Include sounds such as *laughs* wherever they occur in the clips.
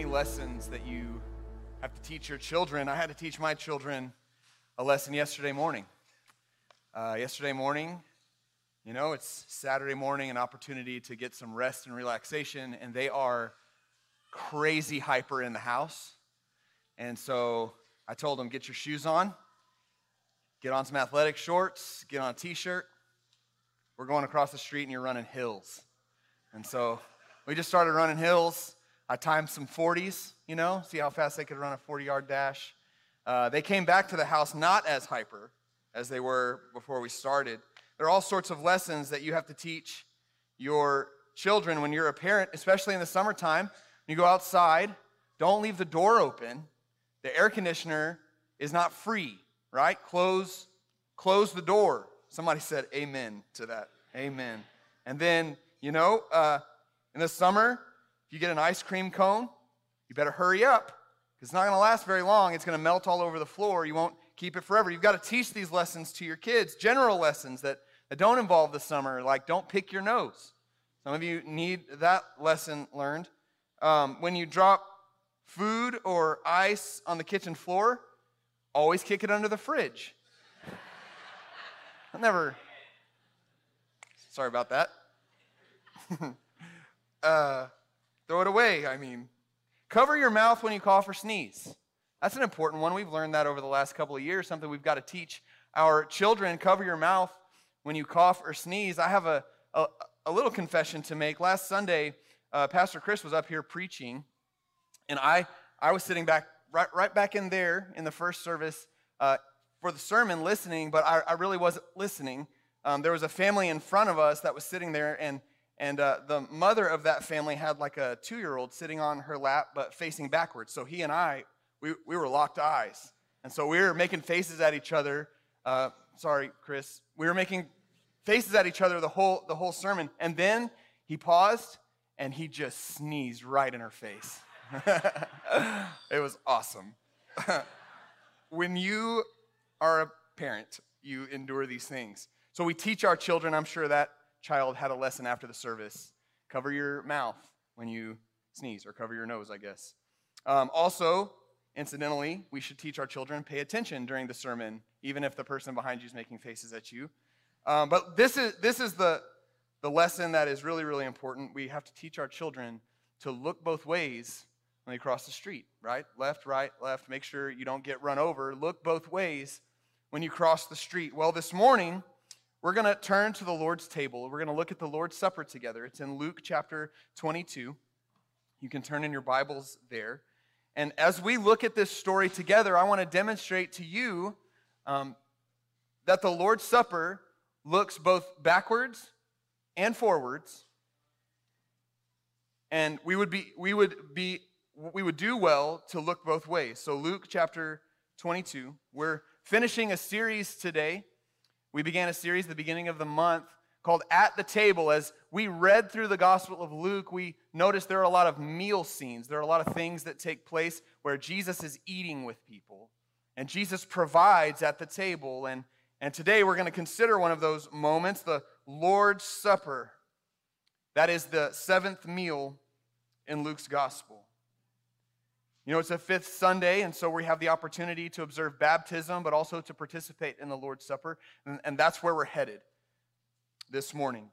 many lessons that you have to teach your children. I had to teach my children a lesson yesterday morning. Uh, yesterday morning, you know, it's Saturday morning, an opportunity to get some rest and relaxation, and they are crazy hyper in the house. And so I told them, get your shoes on, get on some athletic shorts, get on a t shirt. We're going across the street and you're running hills. And so we just started running hills. I timed some 40s, you know, see how fast they could run a 40 yard dash. Uh, they came back to the house not as hyper as they were before we started. There are all sorts of lessons that you have to teach your children when you're a parent, especially in the summertime. When you go outside, don't leave the door open. The air conditioner is not free, right? Close, close the door. Somebody said amen to that. Amen. And then, you know, uh, in the summer, you get an ice cream cone, you better hurry up it's not going to last very long. It's going to melt all over the floor. You won't keep it forever. You've got to teach these lessons to your kids, general lessons that, that don't involve the summer, like don't pick your nose. Some of you need that lesson learned. Um, when you drop food or ice on the kitchen floor, always kick it under the fridge. I never. Sorry about that. *laughs* uh, Throw it away, I mean. Cover your mouth when you cough or sneeze. That's an important one. We've learned that over the last couple of years, something we've got to teach our children. Cover your mouth when you cough or sneeze. I have a, a, a little confession to make. Last Sunday, uh, Pastor Chris was up here preaching, and I, I was sitting back, right, right back in there in the first service uh, for the sermon listening, but I, I really wasn't listening. Um, there was a family in front of us that was sitting there, and and uh, the mother of that family had like a two year old sitting on her lap, but facing backwards. So he and I, we, we were locked eyes. And so we were making faces at each other. Uh, sorry, Chris. We were making faces at each other the whole, the whole sermon. And then he paused and he just sneezed right in her face. *laughs* it was awesome. *laughs* when you are a parent, you endure these things. So we teach our children, I'm sure that child had a lesson after the service cover your mouth when you sneeze, or cover your nose, I guess. Um, also, incidentally, we should teach our children pay attention during the sermon, even if the person behind you is making faces at you. Um, but this is, this is the, the lesson that is really, really important. We have to teach our children to look both ways when they cross the street, right? Left, right, left. Make sure you don't get run over. Look both ways when you cross the street. Well, this morning, we're going to turn to the Lord's table. We're going to look at the Lord's Supper together. It's in Luke chapter 22. You can turn in your Bibles there. And as we look at this story together, I want to demonstrate to you um, that the Lord's Supper looks both backwards and forwards. And we would be, we would be, we would do well to look both ways. So Luke chapter 22, we're finishing a series today we began a series at the beginning of the month called At the Table. As we read through the Gospel of Luke, we noticed there are a lot of meal scenes. There are a lot of things that take place where Jesus is eating with people. And Jesus provides at the table. And, and today we're going to consider one of those moments, the Lord's Supper. That is the seventh meal in Luke's Gospel. You know, it's a fifth Sunday, and so we have the opportunity to observe baptism, but also to participate in the Lord's Supper. And, and that's where we're headed this morning.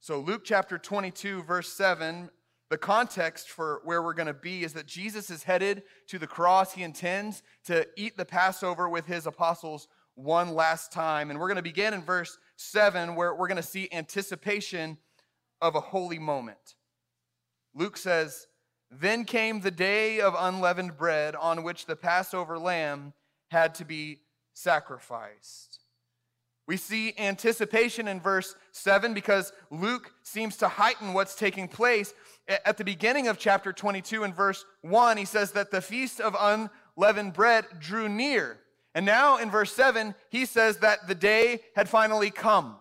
So, Luke chapter 22, verse 7, the context for where we're going to be is that Jesus is headed to the cross. He intends to eat the Passover with his apostles one last time. And we're going to begin in verse 7, where we're going to see anticipation of a holy moment. Luke says, then came the day of unleavened bread on which the Passover lamb had to be sacrificed. We see anticipation in verse 7 because Luke seems to heighten what's taking place. At the beginning of chapter 22, in verse 1, he says that the feast of unleavened bread drew near. And now in verse 7, he says that the day had finally come.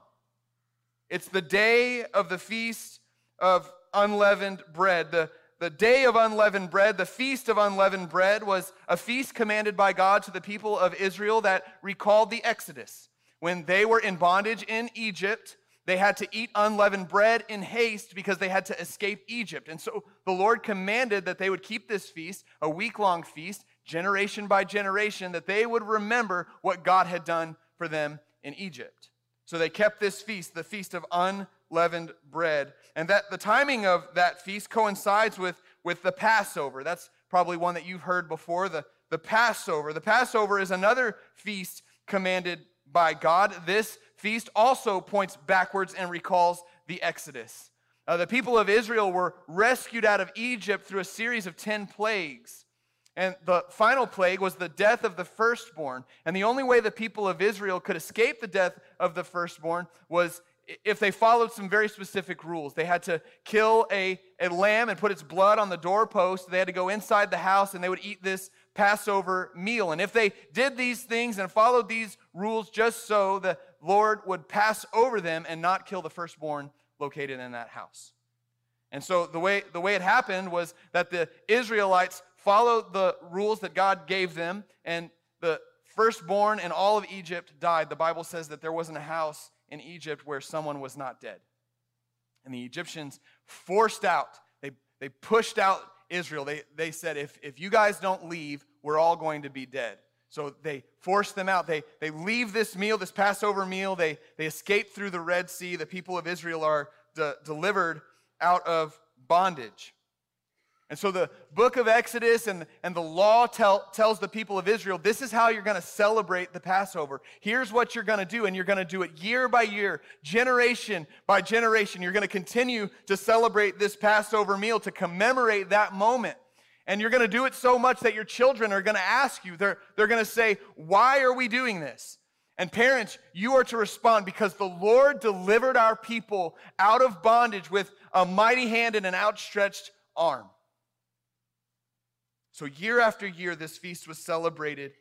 It's the day of the feast of unleavened bread. The the day of unleavened bread, the feast of unleavened bread, was a feast commanded by God to the people of Israel that recalled the Exodus. When they were in bondage in Egypt, they had to eat unleavened bread in haste because they had to escape Egypt. And so the Lord commanded that they would keep this feast, a week long feast, generation by generation, that they would remember what God had done for them in Egypt. So they kept this feast, the feast of unleavened bread. And that the timing of that feast coincides with, with the Passover. That's probably one that you've heard before, the, the Passover. The Passover is another feast commanded by God. This feast also points backwards and recalls the Exodus. Uh, the people of Israel were rescued out of Egypt through a series of 10 plagues. And the final plague was the death of the firstborn. And the only way the people of Israel could escape the death of the firstborn was if they followed some very specific rules. They had to kill a, a lamb and put its blood on the doorpost. They had to go inside the house and they would eat this Passover meal. And if they did these things and followed these rules just so, the Lord would pass over them and not kill the firstborn located in that house. And so the way, the way it happened was that the Israelites followed the rules that God gave them, and the firstborn in all of Egypt died. The Bible says that there wasn't a house in Egypt where someone was not dead. And the Egyptians forced out, they, they pushed out Israel. They, they said, if, if you guys don't leave, we're all going to be dead. So they forced them out. They, they leave this meal, this Passover meal. They, they escape through the Red Sea. The people of Israel are de- delivered out of bondage. And so the book of Exodus and, and the law tell, tells the people of Israel this is how you're going to celebrate the Passover. Here's what you're going to do, and you're going to do it year by year, generation by generation. You're going to continue to celebrate this Passover meal to commemorate that moment. And you're going to do it so much that your children are going to ask you, they're, they're going to say, Why are we doing this? And parents, you are to respond because the Lord delivered our people out of bondage with a mighty hand and an outstretched arm. So, year after year, this feast was celebrated.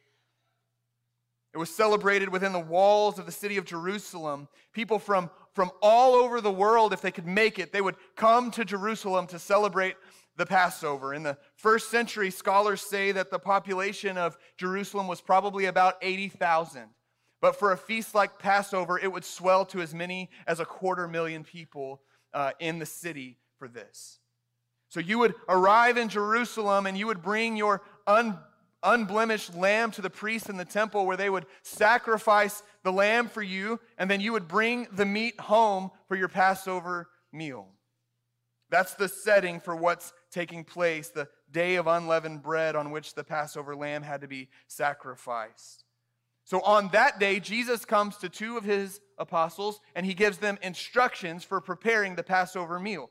It was celebrated within the walls of the city of Jerusalem. People from, from all over the world, if they could make it, they would come to Jerusalem to celebrate the Passover. In the first century, scholars say that the population of Jerusalem was probably about 80,000. But for a feast like Passover, it would swell to as many as a quarter million people uh, in the city for this. So you would arrive in Jerusalem and you would bring your un, unblemished lamb to the priest in the temple where they would sacrifice the lamb for you, and then you would bring the meat home for your Passover meal. That's the setting for what's taking place, the day of unleavened bread on which the Passover lamb had to be sacrificed. So on that day, Jesus comes to two of his apostles and he gives them instructions for preparing the Passover meal.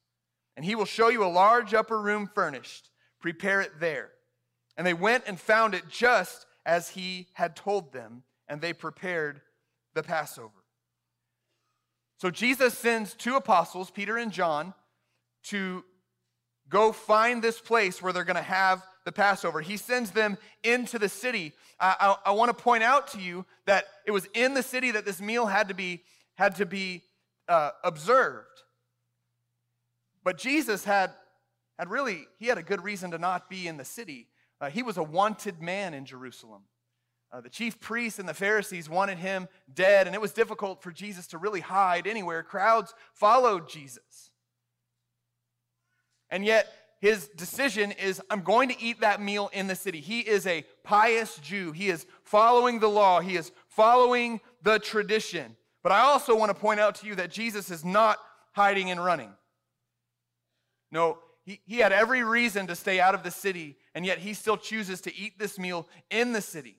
And he will show you a large upper room furnished. Prepare it there. And they went and found it just as he had told them, and they prepared the Passover. So Jesus sends two apostles, Peter and John, to go find this place where they're going to have the Passover. He sends them into the city. I, I, I want to point out to you that it was in the city that this meal had to be, had to be uh, observed. But Jesus had, had really, he had a good reason to not be in the city. Uh, he was a wanted man in Jerusalem. Uh, the chief priests and the Pharisees wanted him dead, and it was difficult for Jesus to really hide anywhere. Crowds followed Jesus. And yet, his decision is I'm going to eat that meal in the city. He is a pious Jew. He is following the law, he is following the tradition. But I also want to point out to you that Jesus is not hiding and running. No, he, he had every reason to stay out of the city, and yet he still chooses to eat this meal in the city.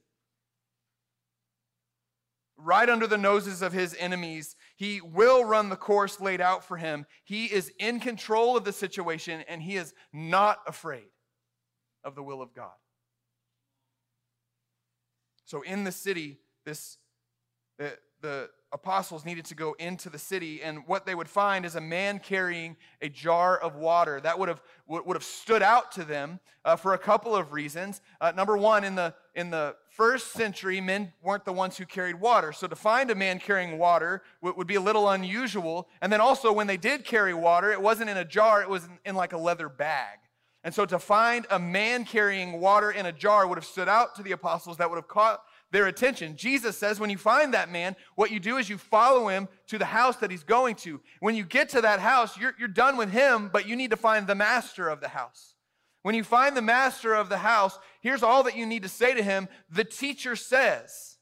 Right under the noses of his enemies, he will run the course laid out for him. He is in control of the situation, and he is not afraid of the will of God. So in the city, this the, the apostles needed to go into the city, and what they would find is a man carrying a jar of water. That would have, would have stood out to them uh, for a couple of reasons. Uh, number one, in the, in the first century, men weren't the ones who carried water. So to find a man carrying water would, would be a little unusual. And then also, when they did carry water, it wasn't in a jar, it was in, in like a leather bag. And so to find a man carrying water in a jar would have stood out to the apostles, that would have caught their attention. Jesus says, when you find that man, what you do is you follow him to the house that he's going to. When you get to that house, you're, you're done with him, but you need to find the master of the house. When you find the master of the house, here's all that you need to say to him the teacher says.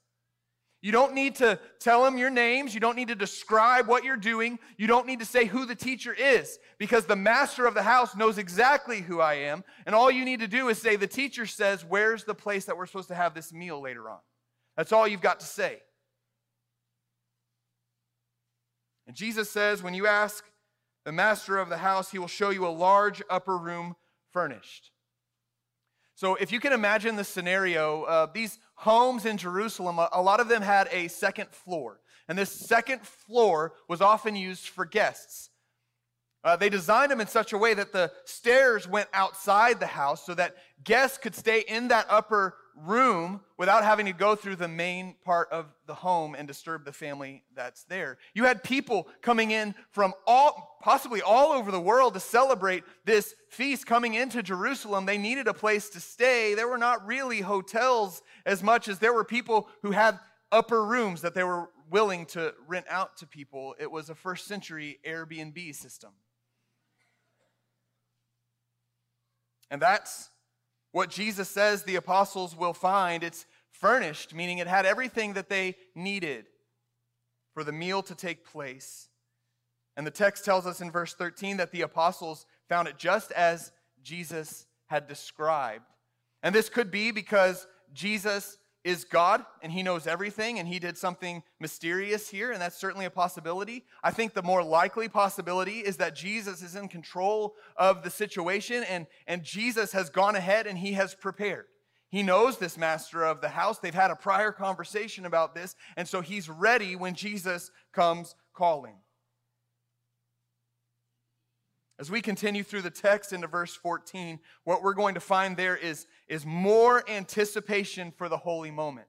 You don't need to tell him your names. You don't need to describe what you're doing. You don't need to say who the teacher is because the master of the house knows exactly who I am. And all you need to do is say, The teacher says, Where's the place that we're supposed to have this meal later on? That's all you've got to say. And Jesus says, When you ask the master of the house, he will show you a large upper room furnished. So, if you can imagine the scenario, uh, these homes in Jerusalem, a lot of them had a second floor. And this second floor was often used for guests. Uh, they designed them in such a way that the stairs went outside the house so that guests could stay in that upper room without having to go through the main part of the home and disturb the family that's there. You had people coming in from all, possibly all over the world to celebrate this feast coming into Jerusalem. They needed a place to stay. There were not really hotels as much as there were people who had upper rooms that they were willing to rent out to people. It was a first century Airbnb system. And that's what Jesus says the apostles will find. It's furnished, meaning it had everything that they needed for the meal to take place. And the text tells us in verse 13 that the apostles found it just as Jesus had described. And this could be because Jesus is God and he knows everything and he did something mysterious here, and that's certainly a possibility. I think the more likely possibility is that Jesus is in control of the situation and, and Jesus has gone ahead and he has prepared. He knows this master of the house. They've had a prior conversation about this, and so he's ready when Jesus comes calling. As we continue through the text into verse 14, what we're going to find there is, is more anticipation for the holy moment.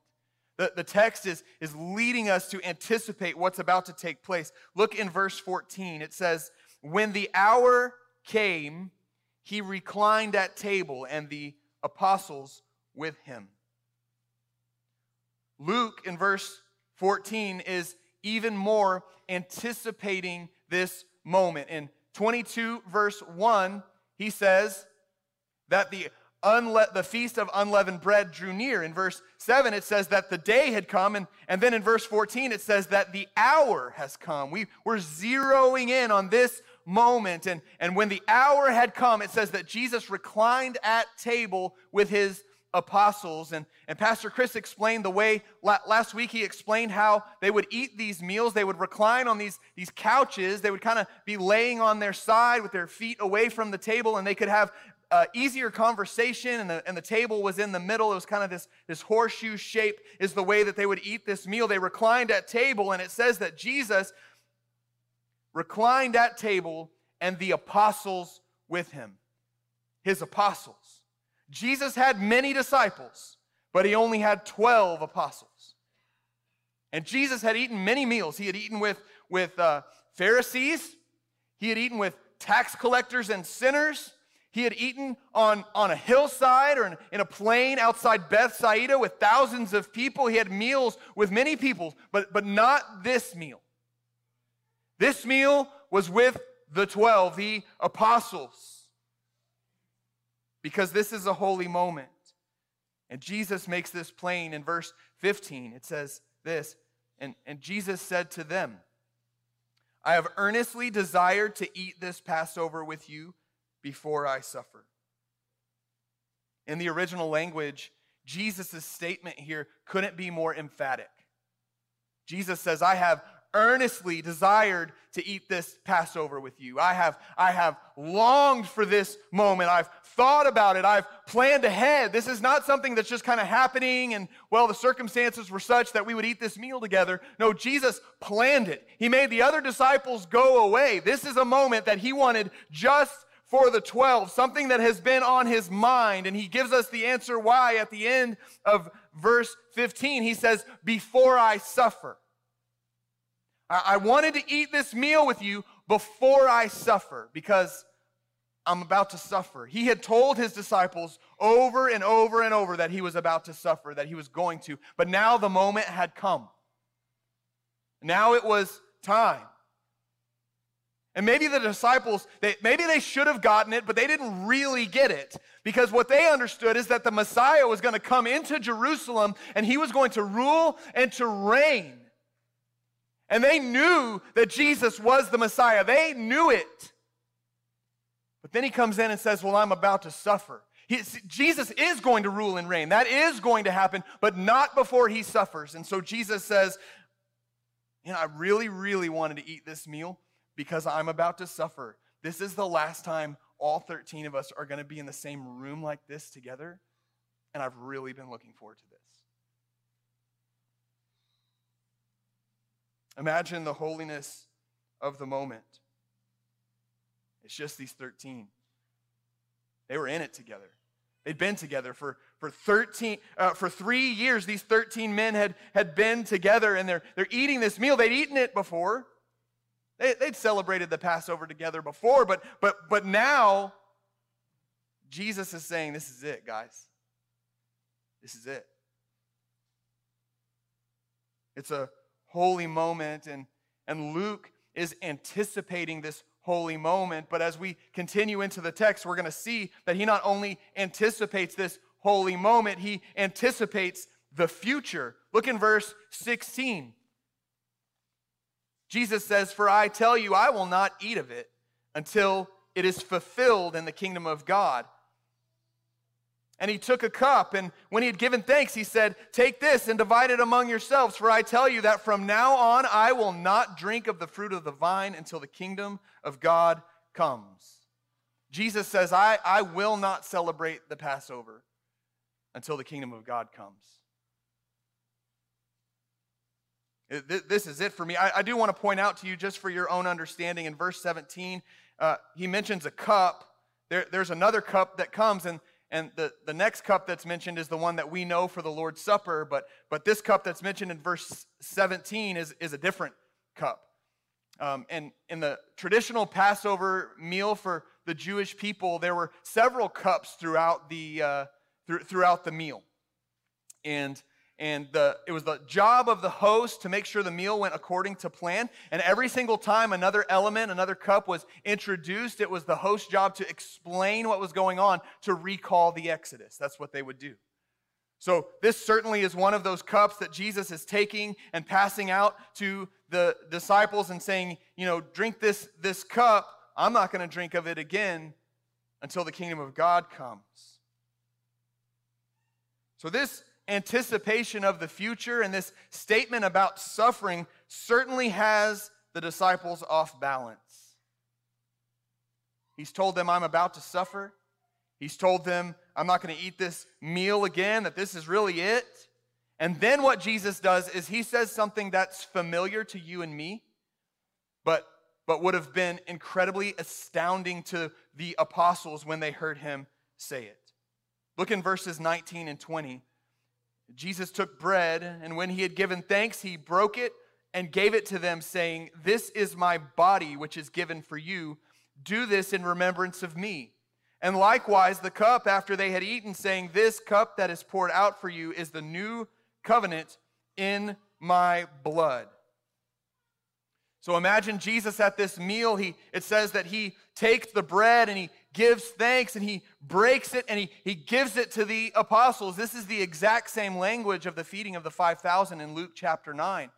The, the text is, is leading us to anticipate what's about to take place. Look in verse 14. It says, When the hour came, he reclined at table, and the apostles with him. Luke in verse 14 is even more anticipating this moment. In 22, verse 1, he says that the, unle- the feast of unleavened bread drew near. In verse 7, it says that the day had come. And, and then in verse 14, it says that the hour has come. We, we're zeroing in on this moment. And, and when the hour had come, it says that Jesus reclined at table with his apostles. And, and Pastor Chris explained the way, last week he explained how they would eat these meals. They would recline on these, these couches. They would kind of be laying on their side with their feet away from the table, and they could have uh, easier conversation, and the, and the table was in the middle. It was kind of this, this horseshoe shape, is the way that they would eat this meal. They reclined at table, and it says that Jesus reclined at table and the apostles with him. His apostles. Jesus had many disciples, but he only had 12 apostles. And Jesus had eaten many meals. He had eaten with, with uh, Pharisees, he had eaten with tax collectors and sinners. He had eaten on, on a hillside or in, in a plain outside Bethsaida with thousands of people. He had meals with many people, but, but not this meal. This meal was with the 12, the apostles because this is a holy moment. And Jesus makes this plain in verse 15. It says this, and, and Jesus said to them, I have earnestly desired to eat this Passover with you before I suffer. In the original language, Jesus' statement here couldn't be more emphatic. Jesus says, I have earnestly desired to eat this Passover with you. I have, I have longed for this moment. I've thought about it. I've planned ahead. This is not something that's just kind of happening and, well, the circumstances were such that we would eat this meal together. No, Jesus planned it. He made the other disciples go away. This is a moment that he wanted just for the 12, something that has been on his mind. And he gives us the answer why at the end of verse 15. He says, Before I suffer. I wanted to eat this meal with you before I suffer because I'm about to suffer. He had told his disciples over and over and over that he was about to suffer, that he was going to. But now the moment had come. Now it was time. And maybe the disciples, they, maybe they should have gotten it, but they didn't really get it. Because what they understood is that the Messiah was going to come into Jerusalem and he was going to rule and to reign. And they knew that Jesus was the Messiah. They knew it. But then he comes in and says, Well, I'm about to suffer. He, Jesus is going to rule and reign. That is going to happen, but not before he suffers. And so Jesus says, You know, I really, really wanted to eat this meal because I'm about to suffer. This is the last time all 13 of us are going to be in the same room like this together. And I've really been looking forward to this. Imagine the holiness of the moment. It's just these 13. They were in it together. They'd been together for, for 13, uh, for three years. These 13 men had, had been together and they're, they're eating this meal. They'd eaten it before. They, they'd celebrated the Passover together before, but, but, but now Jesus is saying, This is it, guys. This is it. It's a holy moment, and, and Luke is anticipating this holy moment. But as we continue into the text, we're going to see that he not only anticipates this holy moment, he anticipates the future. Look in verse 16. Jesus says, For I tell you, I will not eat of it until it is fulfilled in the kingdom of God. And he took a cup, and when he had given thanks, he said, Take this and divide it among yourselves, for I tell you that from now on I will not drink of the fruit of the vine until the kingdom of God comes. Jesus says, I, I will not celebrate the Passover until the kingdom of God comes. This is it for me. I, I do want to point out to you, just for your own understanding, in verse 17, uh, he mentions a cup. There, there's another cup that comes, and and the, the next cup that's mentioned is the one that we know for the Lord's Supper, but, but this cup that's mentioned in verse 17 is, is a different cup. Um, and in the traditional Passover meal for the Jewish people, there were several cups throughout the, uh, th- throughout the meal. And and the, it was the job of the host to make sure the meal went according to plan. And every single time another element, another cup was introduced, it was the host's job to explain what was going on to recall the Exodus. That's what they would do. So, this certainly is one of those cups that Jesus is taking and passing out to the disciples and saying, you know, drink this, this cup. I'm not going to drink of it again until the kingdom of God comes. So, this anticipation of the future and this statement about suffering certainly has the disciples off balance. He's told them, I'm about to suffer. He's told them, I'm not going to eat this meal again, that this is really it. And then what Jesus does is he says something that's familiar to you and me, but, but would have been incredibly astounding to the apostles when they heard him say it. Look in verses 19 and 20. Jesus took bread, and when he had given thanks, he broke it and gave it to them, saying, This is my body, which is given for you. Do this in remembrance of me. And likewise, the cup after they had eaten, saying, This cup that is poured out for you is the new covenant in my blood. So imagine Jesus at this meal. He, it says that he takes the bread and he gives thanks and he breaks it and he, he gives it to the apostles. This is the exact same language of the feeding of the 5,000 in Luke chapter 9.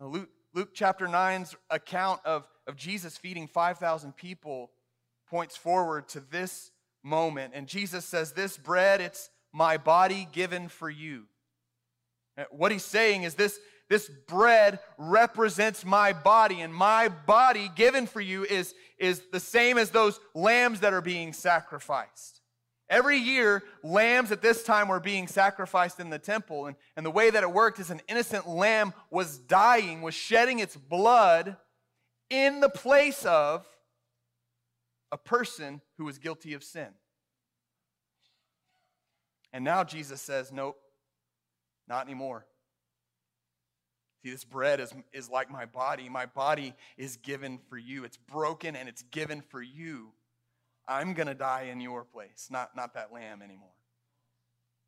Luke, Luke chapter 9's account of, of Jesus feeding 5,000 people points forward to this moment. And Jesus says, This bread, it's my body given for you. What he's saying is this This bread represents my body, and my body given for you is, is the same as those lambs that are being sacrificed. Every year, lambs at this time were being sacrificed in the temple. And, and the way that it worked is an innocent lamb was dying, was shedding its blood in the place of a person who was guilty of sin. And now Jesus says, Nope, not anymore. See, this bread is, is like my body. My body is given for you. It's broken and it's given for you. I'm going to die in your place, not, not that lamb anymore.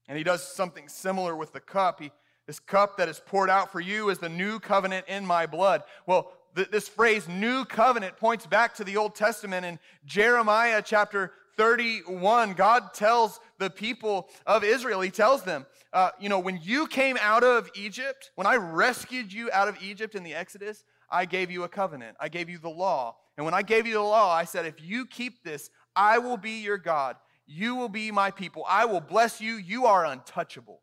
And he does something similar with the cup. He, this cup that is poured out for you is the new covenant in my blood. Well, th- this phrase, new covenant, points back to the Old Testament. In Jeremiah chapter 31, God tells the people of Israel, He tells them, uh, you know, when you came out of Egypt, when I rescued you out of Egypt in the Exodus, I gave you a covenant. I gave you the law. And when I gave you the law, I said, if you keep this, I will be your God. You will be my people. I will bless you. You are untouchable.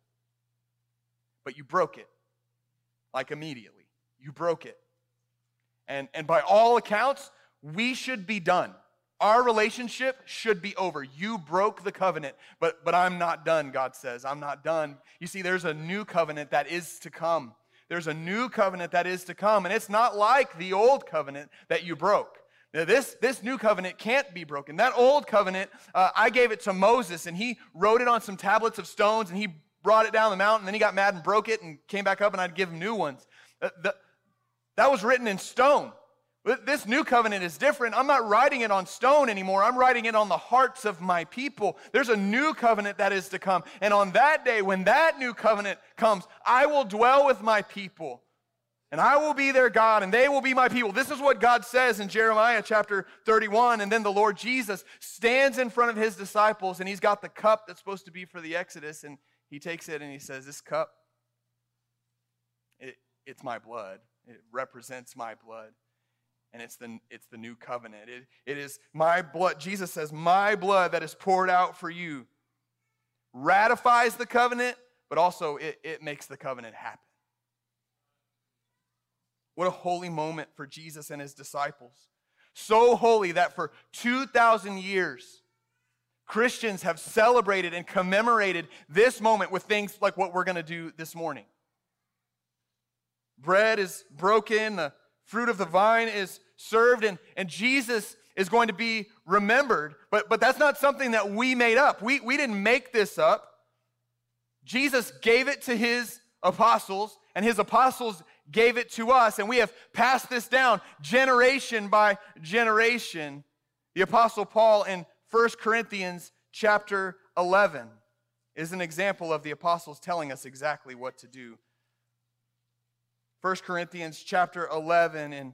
But you broke it, like immediately. You broke it. And, and by all accounts, we should be done. Our relationship should be over. You broke the covenant, but, but I'm not done, God says. I'm not done. You see, there's a new covenant that is to come. There's a new covenant that is to come, and it's not like the old covenant that you broke. Now, this, this new covenant can't be broken. That old covenant, uh, I gave it to Moses, and he wrote it on some tablets of stones, and he brought it down the mountain, and then he got mad and broke it and came back up, and I'd give him new ones. Uh, the, that was written in stone. This new covenant is different. I'm not writing it on stone anymore. I'm writing it on the hearts of my people. There's a new covenant that is to come. And on that day, when that new covenant comes, I will dwell with my people and I will be their God, and they will be my people. This is what God says in Jeremiah chapter 31. And then the Lord Jesus stands in front of his disciples, and he's got the cup that's supposed to be for the Exodus, and he takes it and he says, This cup, it, it's my blood. It represents my blood. And it's the, it's the new covenant. It, it is my blood. Jesus says, My blood that is poured out for you ratifies the covenant, but also it, it makes the covenant happen. What a holy moment for Jesus and his disciples. So holy that for 2,000 years, Christians have celebrated and commemorated this moment with things like what we're going to do this morning. Bread is broken, the fruit of the vine is served, and, and Jesus is going to be remembered. But, but that's not something that we made up. We, we didn't make this up. Jesus gave it to his apostles, and his apostles gave it to us, and we have passed this down generation by generation. The Apostle Paul in 1 Corinthians chapter 11 is an example of the apostles telling us exactly what to do. 1 Corinthians chapter 11 and,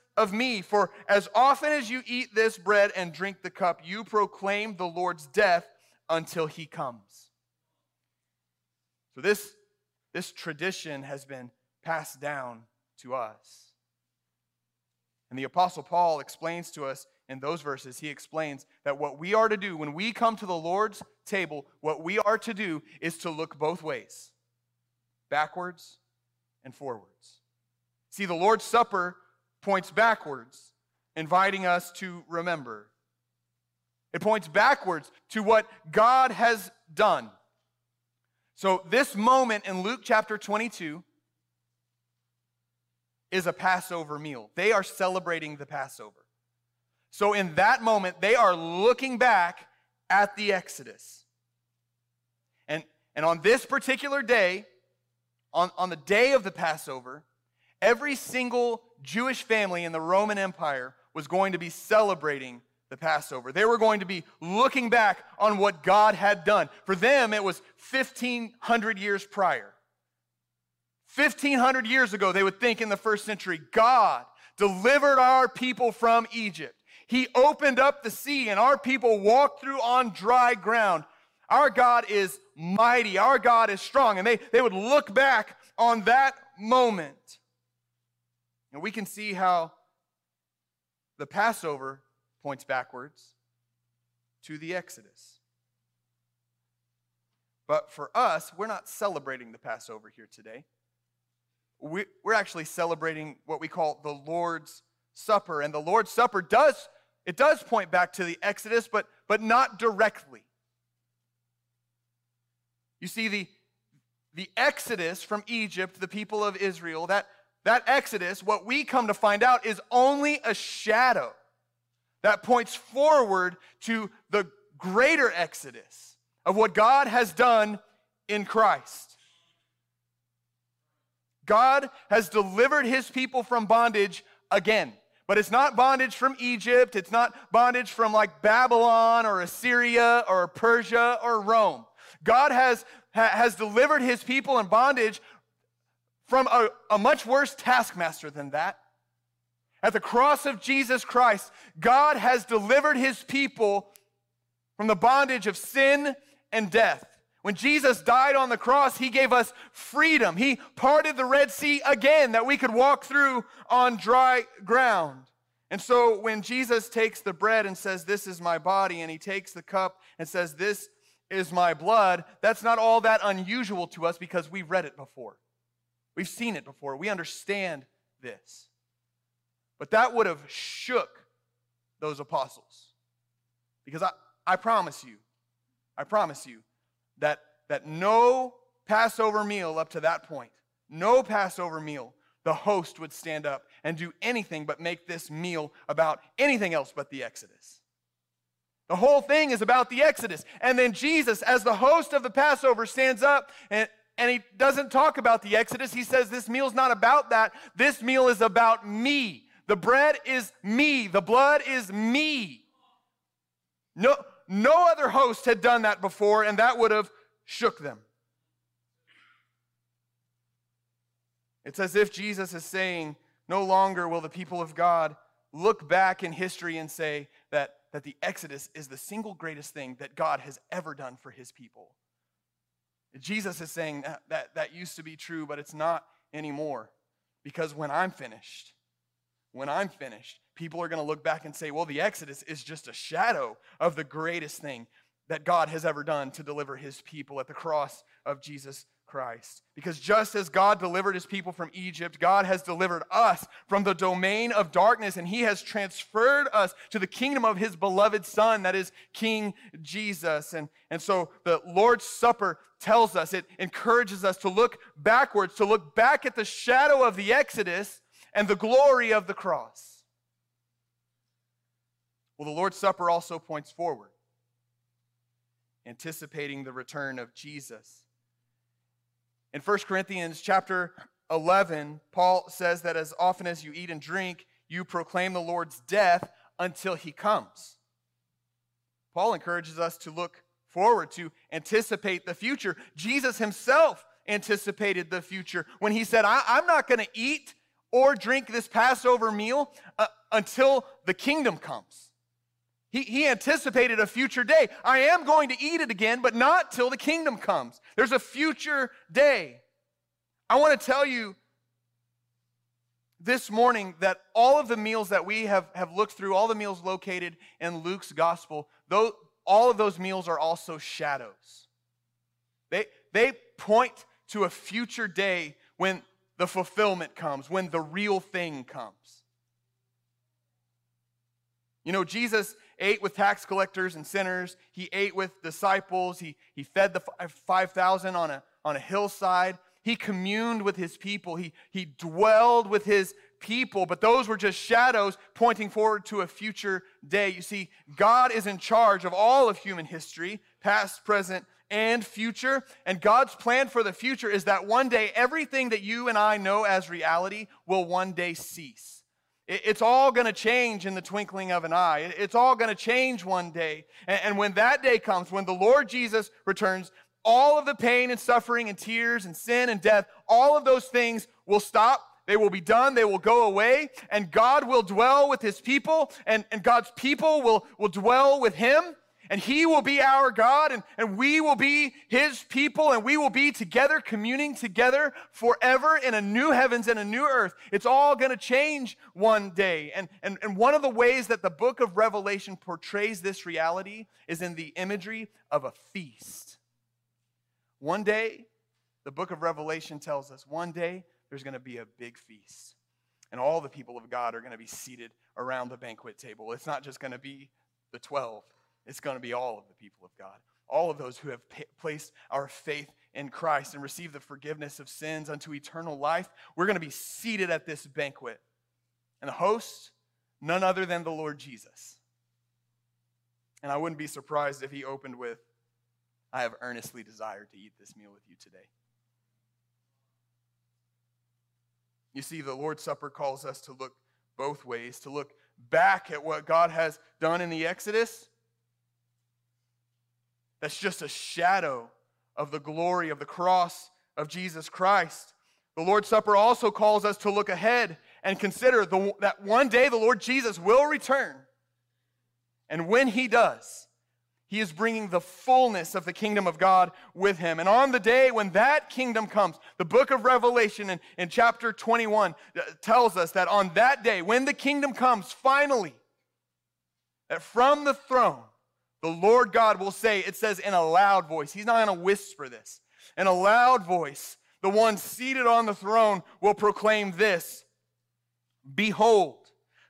of me. For as often as you eat this bread and drink the cup, you proclaim the Lord's death until he comes. So, this, this tradition has been passed down to us. And the Apostle Paul explains to us in those verses, he explains that what we are to do when we come to the Lord's table, what we are to do is to look both ways backwards and forwards. See, the Lord's Supper points backwards, inviting us to remember. It points backwards to what God has done. So, this moment in Luke chapter 22 is a Passover meal. They are celebrating the Passover. So, in that moment, they are looking back at the Exodus. And, and on this particular day, on, on the day of the Passover, every single Jewish family in the Roman Empire was going to be celebrating the Passover. They were going to be looking back on what God had done. For them, it was 1,500 years prior. 1500 years ago, they would think in the first century, God delivered our people from Egypt. He opened up the sea and our people walked through on dry ground. Our God is mighty. Our God is strong. And they, they would look back on that moment. And we can see how the Passover points backwards to the Exodus. But for us, we're not celebrating the Passover here today. We, are actually celebrating what we call the Lord's Supper. And the Lord's Supper does, it does point back to the Exodus, but, but not directly. You see, the, the Exodus from Egypt, the people of Israel, that, that Exodus, what we come to find out, is only a shadow that points forward to the greater Exodus of what God has done in Christ. God has delivered his people from bondage again. But it's not bondage from Egypt. It's not bondage from like Babylon or Assyria or Persia or Rome. God has, has delivered his people in bondage from a, a much worse taskmaster than that. At the cross of Jesus Christ, God has delivered his people from the bondage of sin and death. When Jesus died on the cross, he gave us freedom. He parted the Red Sea again that we could walk through on dry ground. And so when Jesus takes the bread and says, This is my body, and he takes the cup and says, This is my blood, that's not all that unusual to us because we've read it before. We've seen it before. We understand this. But that would have shook those apostles. Because I, I promise you, I promise you that, that no Passover meal up to that point, no Passover meal, the host would stand up and do anything but make this meal about anything else but the Exodus. The whole thing is about the Exodus. And then Jesus, as the host of the Passover, stands up and, and he doesn't talk about the Exodus. He says, This meal's not about that. This meal is about me. The bread is me. The blood is me. No, no other host had done that before, and that would have shook them. It's as if Jesus is saying, No longer will the people of God look back in history and say that that the Exodus is the single greatest thing that God has ever done for his people. Jesus is saying that, that, that used to be true, but it's not anymore. Because when I'm finished, when I'm finished, people are going to look back and say, well, the Exodus is just a shadow of the greatest thing that God has ever done to deliver his people at the cross of Jesus Christ. Because just as God delivered his people from Egypt, God has delivered us from the domain of darkness, and he has transferred us to the kingdom of his beloved Son, that is King Jesus. And, and so the Lord's Supper tells us, it encourages us to look backwards, to look back at the shadow of the Exodus and the glory of the cross. Well, the Lord's Supper also points forward, anticipating the return of Jesus in 1 Corinthians chapter 11, Paul says that as often as you eat and drink, you proclaim the Lord's death until he comes. Paul encourages us to look forward, to anticipate the future. Jesus himself anticipated the future when he said, I- am not going to eat or drink this Passover meal uh, until the kingdom comes. He, he anticipated a future day. I am going to eat it again, but not till the kingdom comes. There's a future day. I want to tell you this morning that all of the meals that we have, have looked through, all the meals located in Luke's gospel, though, all of those meals are also shadows. They, they point to a future day when the fulfillment comes, when the real thing comes. You know, Jesus ate with tax collectors and sinners. He ate with disciples. He, he fed the uh, 5,000 on a, on a hillside. He communed with his people. He, he dwelled with his people, but those were just shadows pointing forward to a future day. You see, God is in charge of all of human history, past, present, and future. And God's plan for the future is that one day everything that you and I know as reality will one day cease. It's all going to change in the twinkling of an eye. It's all going to change one day. And when that day comes, when the Lord Jesus returns, all of the pain and suffering and tears and sin and death, all of those things will stop. They will be done. They will go away. And God will dwell with his people, and, and God's people will, will dwell with him and he will be our God, and, and we will be his people, and we will be together, communing together forever in a new heavens and a new earth. It's all going to change one day. And, and, and one of the ways that the book of Revelation portrays this reality is in the imagery of a feast. One day, the book of Revelation tells us, one day there's going to be a big feast. And all the people of God are going to be seated around the banquet table. It's not just going to be the 12 it's going to be all of the people of God, all of those who have placed our faith in Christ and received the forgiveness of sins unto eternal life. We're going to be seated at this banquet. And the host, none other than the Lord Jesus. And I wouldn't be surprised if he opened with, I have earnestly desired to eat this meal with you today. You see, the Lord's Supper calls us to look both ways, to look back at what God has done in the Exodus that's just a shadow of the glory of the cross of Jesus Christ. The Lord's Supper also calls us to look ahead and consider the, that one day the Lord Jesus will return. And when he does, he is bringing the fullness of the kingdom of God with him. And on the day when that kingdom comes, the book of Revelation in, in chapter 21 uh, tells us that on that day, when the kingdom comes finally, that from the throne, the Lord God will say, it says in a loud voice, He's not going to whisper this. In a loud voice, the one seated on the throne will proclaim this Behold,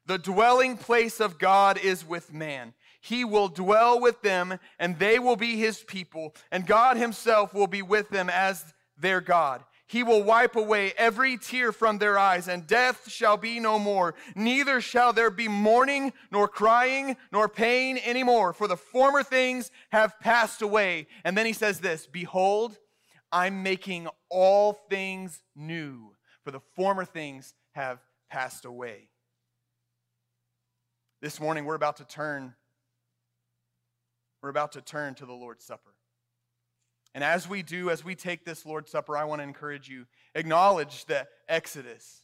the dwelling place of God is with man. He will dwell with them, and they will be his people, and God himself will be with them as their God. He will wipe away every tear from their eyes, and death shall be no more. Neither shall there be mourning, nor crying, nor pain anymore, for the former things have passed away. And then he says this Behold, I'm making all things new, for the former things have passed away. This morning, we're about to turn. We're about to turn to the Lord's Supper. And as we do, as we take this Lord's Supper, I want to encourage you acknowledge the Exodus,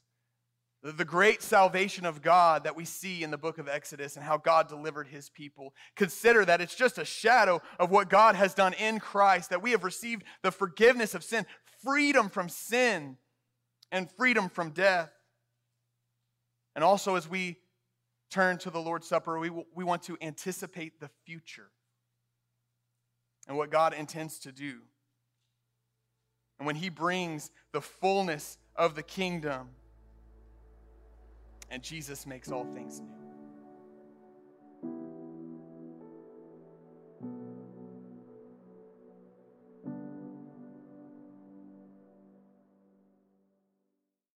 the great salvation of God that we see in the book of Exodus and how God delivered his people. Consider that it's just a shadow of what God has done in Christ, that we have received the forgiveness of sin, freedom from sin, and freedom from death. And also, as we turn to the Lord's Supper, we, we want to anticipate the future and what God intends to do. And when He brings the fullness of the kingdom, and Jesus makes all things new.